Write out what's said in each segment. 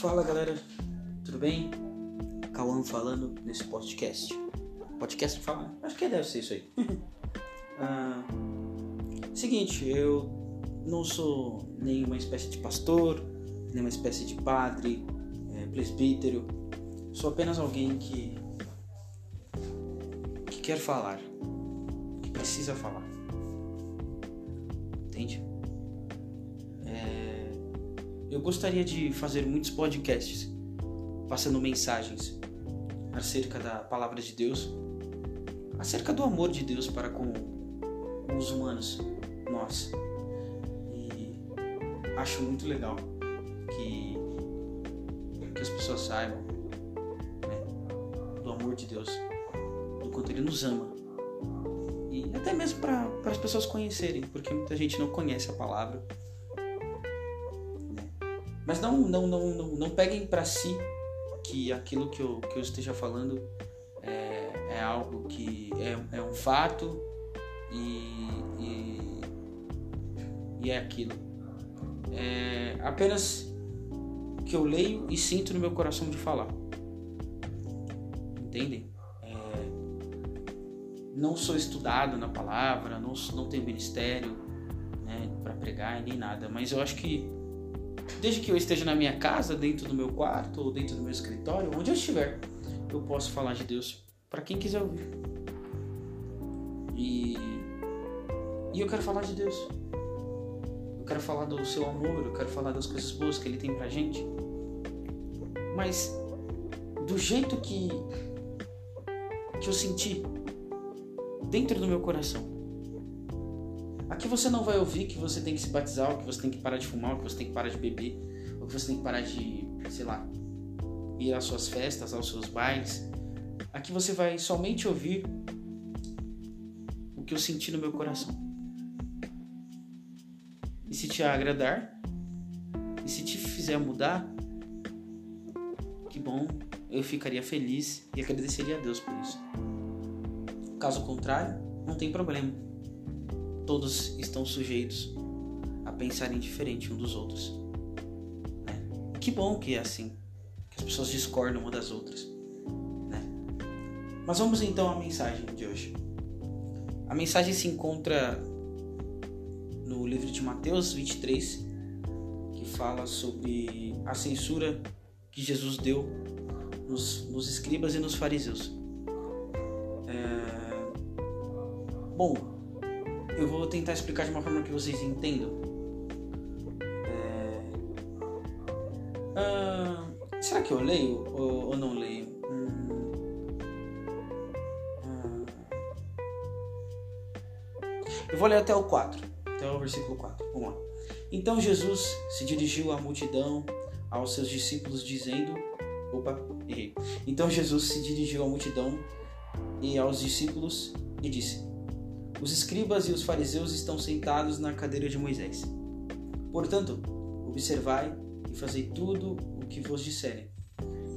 Fala galera, tudo bem? Cauã falando nesse podcast. Podcast fala? Acho que deve ser isso aí. ah, seguinte, eu não sou nenhuma espécie de pastor, nenhuma espécie de padre, é, presbítero. Sou apenas alguém que que quer falar, que precisa falar. Eu gostaria de fazer muitos podcasts passando mensagens acerca da palavra de Deus, acerca do amor de Deus para com os humanos, nós. E acho muito legal que, que as pessoas saibam né, do amor de Deus, do quanto Ele nos ama. E até mesmo para as pessoas conhecerem, porque muita gente não conhece a palavra. Mas não, não, não, não, não peguem para si que aquilo que eu, que eu esteja falando é, é algo que é, é um fato e, e, e é aquilo. É apenas que eu leio e sinto no meu coração de falar. Entendem? É, não sou estudado na palavra, não, não tenho ministério né, para pregar nem nada, mas eu acho que desde que eu esteja na minha casa, dentro do meu quarto ou dentro do meu escritório, onde eu estiver, eu posso falar de Deus para quem quiser ouvir. E, e eu quero falar de Deus. Eu quero falar do seu amor, eu quero falar das coisas boas que Ele tem pra gente. Mas do jeito que, que eu senti dentro do meu coração. Aqui você não vai ouvir que você tem que se batizar, ou que você tem que parar de fumar, ou que você tem que parar de beber, ou que você tem que parar de, sei lá, ir às suas festas, aos seus bailes. Aqui você vai somente ouvir o que eu senti no meu coração. E se te agradar, e se te fizer mudar, que bom, eu ficaria feliz e agradeceria a Deus por isso. Caso contrário, não tem problema. Todos estão sujeitos a pensarem diferente um dos outros. Né? Que bom que é assim, que as pessoas discordam uma das outras. Né? Mas vamos então à mensagem de hoje. A mensagem se encontra no livro de Mateus 23, que fala sobre a censura que Jesus deu nos, nos escribas e nos fariseus. É... Bom, eu vou tentar explicar de uma forma que vocês entendam. É... Ah, será que eu leio ou, ou não leio? Hum... Eu vou ler até o 4, até o versículo 4. Vamos lá. Então Jesus se dirigiu à multidão, aos seus discípulos, dizendo: Opa, errei. Então Jesus se dirigiu à multidão e aos discípulos e disse: Os escribas e os fariseus estão sentados na cadeira de Moisés. Portanto, observai e fazei tudo o que vos disserem.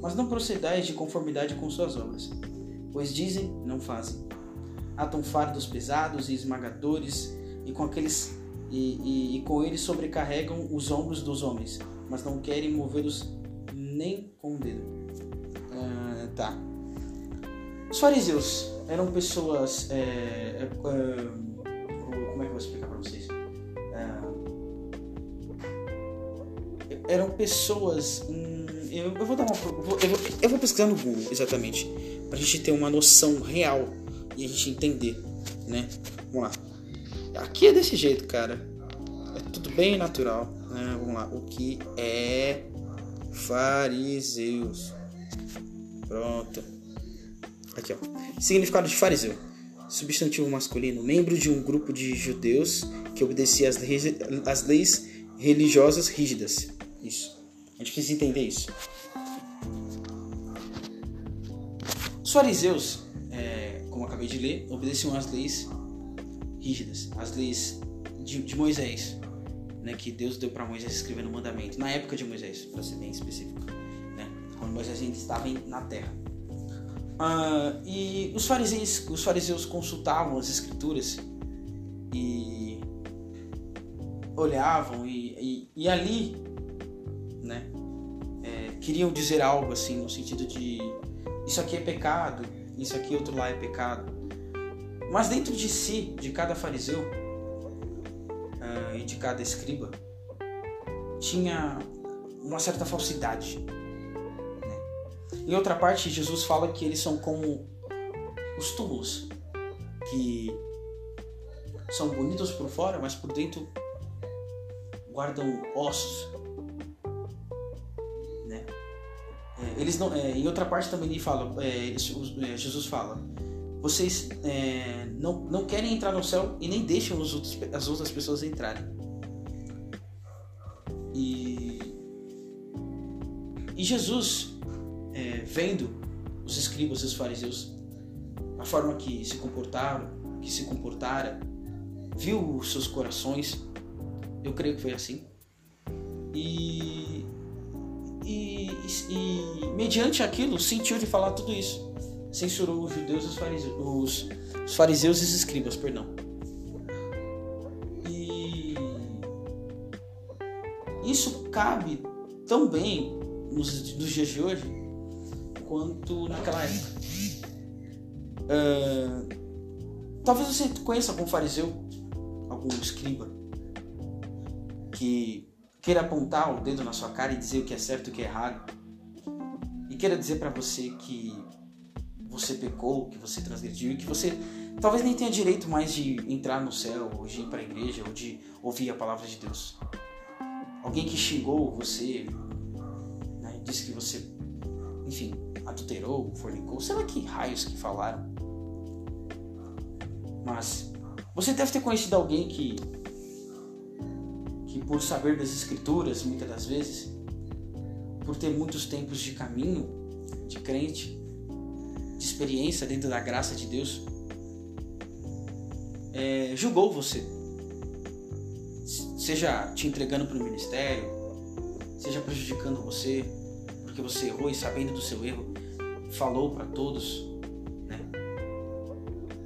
Mas não procedais de conformidade com suas obras, pois dizem, não fazem. Atam fardos pesados e esmagadores, e com aqueles e, e, e com eles sobrecarregam os ombros dos homens, mas não querem movê-los nem com o dedo. Ah, tá. Os fariseus eram pessoas. É, é, como é que eu vou explicar para vocês? É, eram pessoas. Hum, eu, eu, vou dar uma. Eu vou, eu vou pesquisar no Google exatamente. Pra gente ter uma noção real e a gente entender, né? Vamos lá. Aqui é desse jeito, cara. É tudo bem natural. Né? Vamos lá. O que é fariseus? Pronto. Aqui, ó. Significado de fariseu. Substantivo masculino. Membro de um grupo de judeus que obedecia às leis, às leis religiosas rígidas. Isso. A gente precisa entender isso. Os fariseus, é, como acabei de ler, obedeciam às leis rígidas, as leis de, de Moisés, né, que Deus deu para Moisés escrever no mandamento, na época de Moisés, para ser bem específico, né, quando Moisés ainda estava na terra. Ah, e os fariseus, os fariseus consultavam as escrituras e olhavam e, e, e ali, né, é, queriam dizer algo assim, no sentido de isso aqui é pecado, isso aqui outro lá é pecado. Mas dentro de si, de cada fariseu uh, e de cada escriba, tinha uma certa falsidade. Em outra parte, Jesus fala que eles são como os túmulos, que são bonitos por fora, mas por dentro guardam ossos. Né? É, eles não, é, em outra parte também ele fala, é, é Jesus fala, vocês é, não, não querem entrar no céu e nem deixam outros, as outras pessoas entrarem. E, e Jesus, é, vendo os escribas e os fariseus, a forma que se comportaram, que se comportaram, viu os seus corações, eu creio que foi assim. E, e, e, mediante aquilo sentiu de falar tudo isso. Censurou os judeus os fariseus, os, os fariseus e os escribas, perdão. E isso cabe tão bem nos, nos dias de hoje quanto naquela época. Uh, talvez você conheça algum fariseu, algum escriba, que queira apontar o dedo na sua cara e dizer o que é certo e o que é errado, e queira dizer para você que você pecou, que você transgrediu e que você talvez nem tenha direito mais de entrar no céu, ou de ir para a igreja, ou de ouvir a palavra de Deus. Alguém que xingou você, né, disse que você, enfim, adulterou, fornicou, sei lá que raios que falaram. Mas você deve ter conhecido alguém que que por saber das escrituras, muitas das vezes, por ter muitos tempos de caminho, de crente, de experiência dentro da graça de Deus, é, julgou você. Seja te entregando para o ministério, seja prejudicando você, porque você errou e sabendo do seu erro, falou para todos, né?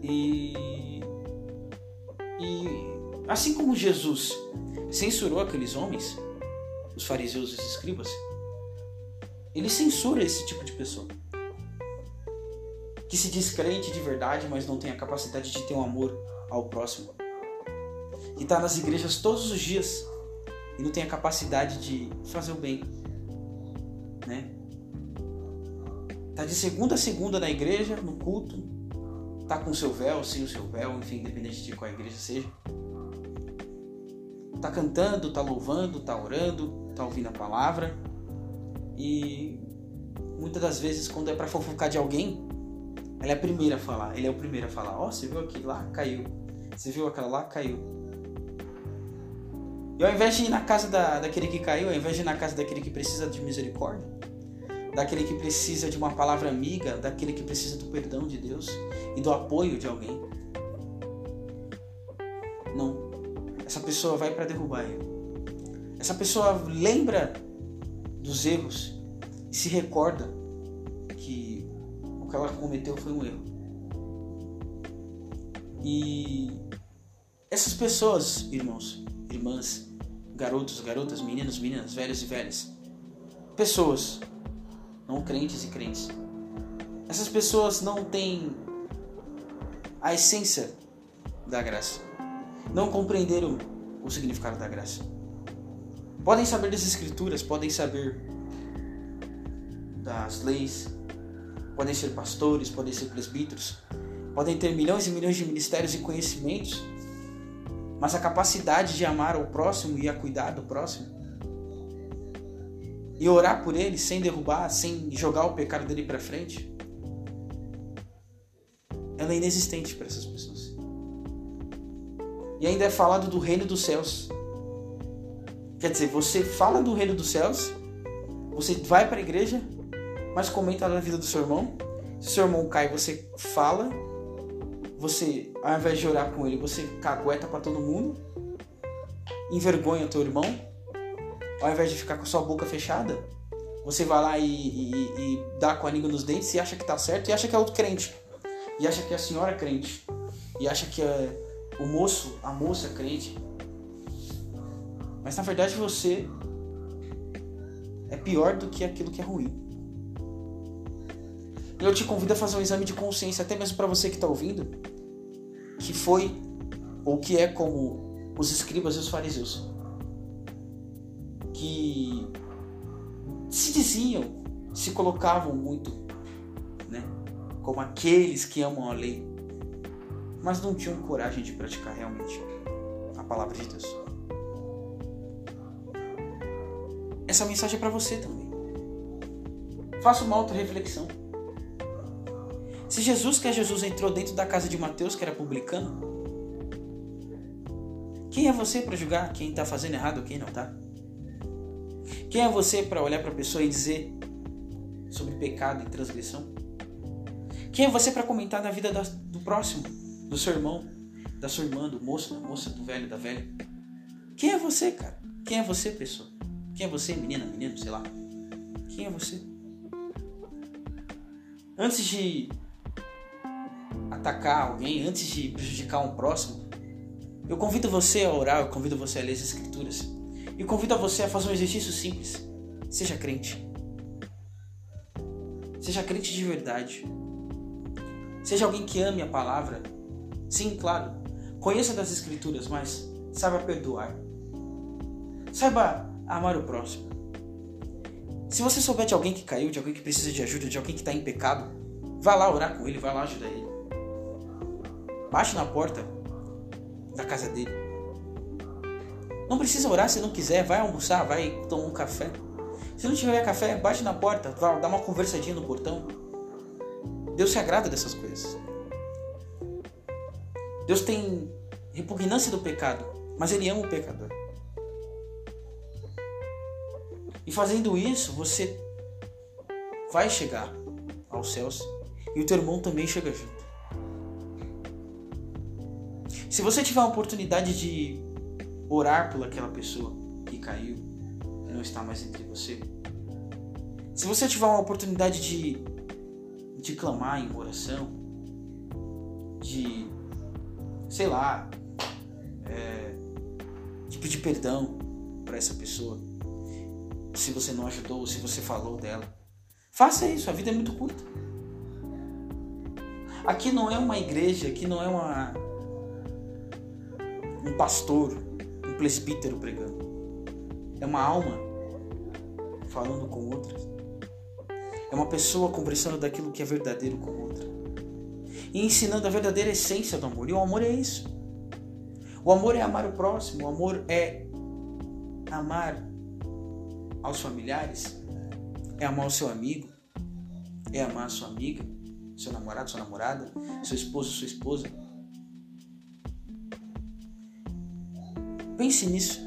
E, e assim como Jesus censurou aqueles homens, os fariseus e os escribas, ele censura esse tipo de pessoa. Que se diz crente de verdade, mas não tem a capacidade de ter um amor ao próximo. Que está nas igrejas todos os dias e não tem a capacidade de fazer o bem. De segunda a segunda na igreja, no culto, tá com o seu véu, sem o seu véu, enfim, independente de qual igreja seja tá cantando, tá louvando, tá orando, tá ouvindo a palavra. E muitas das vezes quando é para fofocar de alguém, ela é a primeira a falar, ele é o primeiro a falar. Ó, oh, você viu aquilo lá? Caiu. Você viu aquela lá? Caiu. E ao invés de ir na casa da, daquele que caiu, ao invés de ir na casa daquele que precisa de misericórdia, daquele que precisa de uma palavra amiga, daquele que precisa do perdão de Deus e do apoio de alguém. Não essa pessoa vai para derrubar ele. Essa pessoa lembra dos erros e se recorda que o que ela cometeu foi um erro. E essas pessoas, irmãos, irmãs, garotos, garotas, meninos, meninas, velhos e velhas, pessoas, não crentes e crentes, essas pessoas não têm a essência da graça não compreenderam o significado da graça. Podem saber das escrituras, podem saber das leis, podem ser pastores, podem ser presbíteros, podem ter milhões e milhões de ministérios e conhecimentos, mas a capacidade de amar o próximo e a cuidar do próximo e orar por ele sem derrubar, sem jogar o pecado dele para frente, ela é inexistente para essas pessoas. E ainda é falado do reino dos céus. Quer dizer, você fala do reino dos céus, você vai para a igreja, mas comenta da vida do seu irmão. Se seu irmão cai, você fala. Você, ao invés de orar com ele, você cagueta para todo mundo. Envergonha teu irmão. Ao invés de ficar com sua boca fechada, você vai lá e, e, e dá com a língua nos dentes e acha que tá certo e acha que é outro crente. E acha que é a senhora é crente. E acha que é o moço, a moça crente. Mas na verdade você é pior do que aquilo que é ruim. Eu te convido a fazer um exame de consciência, até mesmo para você que está ouvindo, que foi ou que é como os escribas e os fariseus, que se diziam, se colocavam muito, né, como aqueles que amam a lei, mas não tinham coragem de praticar realmente a palavra de Deus. Essa mensagem é para você também. Faça uma auto-reflexão. Se Jesus, que é Jesus, entrou dentro da casa de Mateus, que era publicano, quem é você para julgar quem está fazendo errado ou quem não está? Quem é você para olhar para a pessoa e dizer sobre pecado e transgressão? Quem é você para comentar da vida do próximo, do seu irmão, da sua irmã, do moço, da moça, do velho, da velha? Quem é você, cara? Quem é você, pessoa? Quem é você, menina, menino, sei lá? Quem é você? Antes de atacar alguém, antes de prejudicar um próximo, eu convido você a orar, eu convido você a ler as Escrituras. E convido você a fazer um exercício simples. Seja crente. Seja crente de verdade. Seja alguém que ame a palavra. Sim, claro. Conheça das Escrituras, mas saiba perdoar. Saiba amar o próximo. Se você souber de alguém que caiu, de alguém que precisa de ajuda, de alguém que está em pecado, vá lá orar com ele, vá lá ajudar ele. Bate na porta da casa dele. Não precisa orar se não quiser, vai almoçar, vai tomar um café. Se não tiver café, bate na porta, dá uma conversadinha no portão. Deus se agrada dessas coisas. Deus tem repugnância do pecado, mas Ele ama o pecador. E fazendo isso, você vai chegar aos céus e o teu irmão também chega junto. Se você tiver a oportunidade de orar por aquela pessoa que caiu e não está mais entre você, se você tiver uma oportunidade de, de clamar em oração, de, sei lá, é, de pedir perdão para essa pessoa, se você não ajudou, se você falou dela, faça isso, a vida é muito curta. Aqui não é uma igreja, aqui não é uma, um pastor, presbítero pregando. É uma alma falando com outras. É uma pessoa conversando daquilo que é verdadeiro com outra. E ensinando a verdadeira essência do amor. E o amor é isso. O amor é amar o próximo. O amor é amar aos familiares. É amar o seu amigo. É amar a sua amiga, seu namorado, sua namorada, seu esposo, sua esposa. Pense nisso.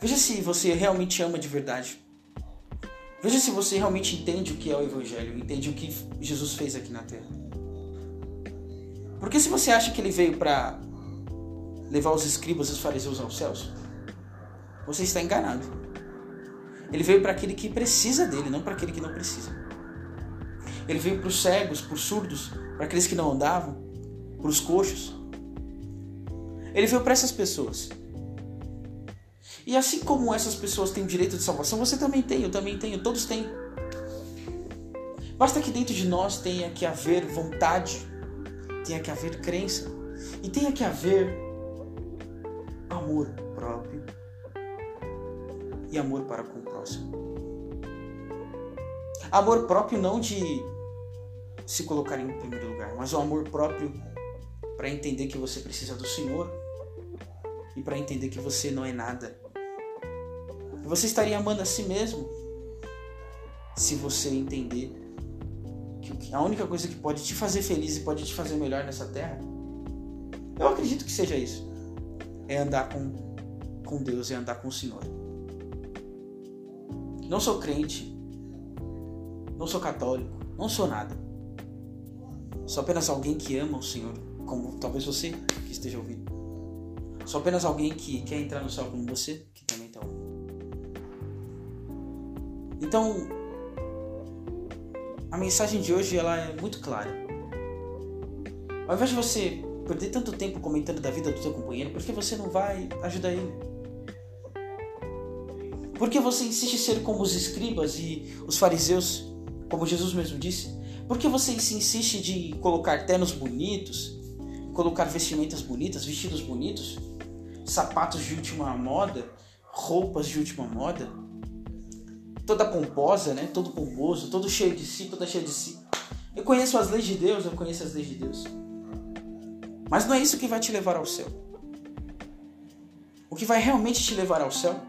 Veja se você realmente ama de verdade. Veja se você realmente entende o que é o Evangelho, entende o que Jesus fez aqui na Terra. Porque se você acha que ele veio para levar os escribas e os fariseus aos céus, você está enganado. Ele veio para aquele que precisa dele, não para aquele que não precisa. Ele veio para os cegos, para os surdos, para aqueles que não andavam, para os coxos. Ele veio para essas pessoas. E assim como essas pessoas têm direito de salvação, você também tem, eu também tenho, todos têm. Basta que dentro de nós tenha que haver vontade, tenha que haver crença e tenha que haver amor próprio e amor para com o próximo. Amor próprio não de se colocar em primeiro lugar, mas o amor próprio para entender que você precisa do Senhor e para entender que você não é nada. Você estaria amando a si mesmo se você entender que a única coisa que pode te fazer feliz e pode te fazer melhor nessa terra, eu acredito que seja isso. É andar com, com Deus, é andar com o Senhor. Não sou crente, não sou católico, não sou nada. Sou apenas alguém que ama o Senhor como talvez você que esteja ouvindo. Sou apenas alguém que quer entrar no céu como você, que também está ouvindo. Então, a mensagem de hoje ela é muito clara. Ao invés de você perder tanto tempo comentando da vida do seu companheiro, por que você não vai ajudar ele? Por que você insiste em ser como os escribas e os fariseus, como Jesus mesmo disse? Por que você se insiste de colocar ternos bonitos, colocar vestimentas bonitas, vestidos bonitos, sapatos de última moda, roupas de última moda? Toda pomposa, né? Todo pomposo, todo cheio de si, toda cheia de si. Eu conheço as leis de Deus, eu conheço as leis de Deus. Mas não é isso que vai te levar ao céu. O que vai realmente te levar ao céu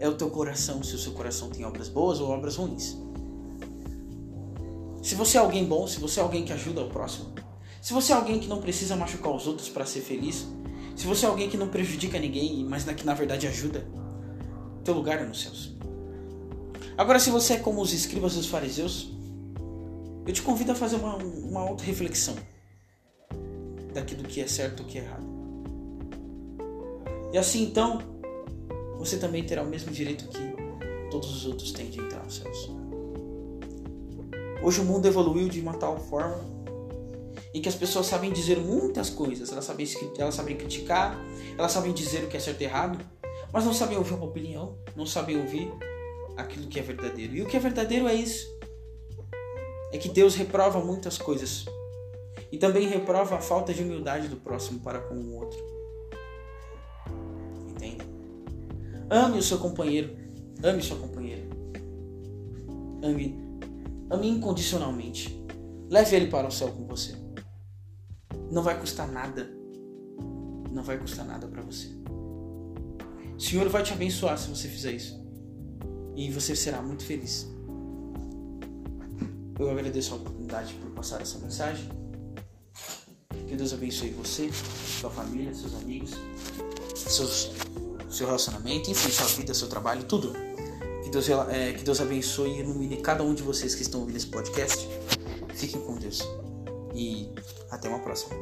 é o teu coração, se o seu coração tem obras boas ou obras ruins. Se você é alguém bom, se você é alguém que ajuda o próximo, se você é alguém que não precisa machucar os outros para ser feliz, se você é alguém que não prejudica ninguém, mas que na verdade ajuda, teu lugar é nos céus. Agora, se você é como os escribas e os fariseus, eu te convido a fazer uma, uma auto-reflexão daquilo que é certo e o que é errado. E assim então, você também terá o mesmo direito que todos os outros têm de entrar nos céus. Hoje o mundo evoluiu de uma tal forma em que as pessoas sabem dizer muitas coisas, elas sabem, elas sabem criticar, elas sabem dizer o que é certo e errado, mas não sabem ouvir uma opinião, não sabem ouvir aquilo que é verdadeiro. E o que é verdadeiro é isso: é que Deus reprova muitas coisas e também reprova a falta de humildade do próximo para com o outro. Entende? Ame o seu companheiro, ame sua companheira. Ame, ame incondicionalmente. Leve ele para o céu com você. Não vai custar nada. Não vai custar nada para você. O Senhor vai te abençoar se você fizer isso. E você será muito feliz. Eu agradeço a oportunidade por passar essa mensagem. Que Deus abençoe você, sua família, seus amigos, seus, seu relacionamento, enfim, sua vida, seu trabalho, tudo. Deus, é, que Deus abençoe e ilumine cada um de vocês que estão ouvindo esse podcast. Fiquem com Deus. E até uma próxima.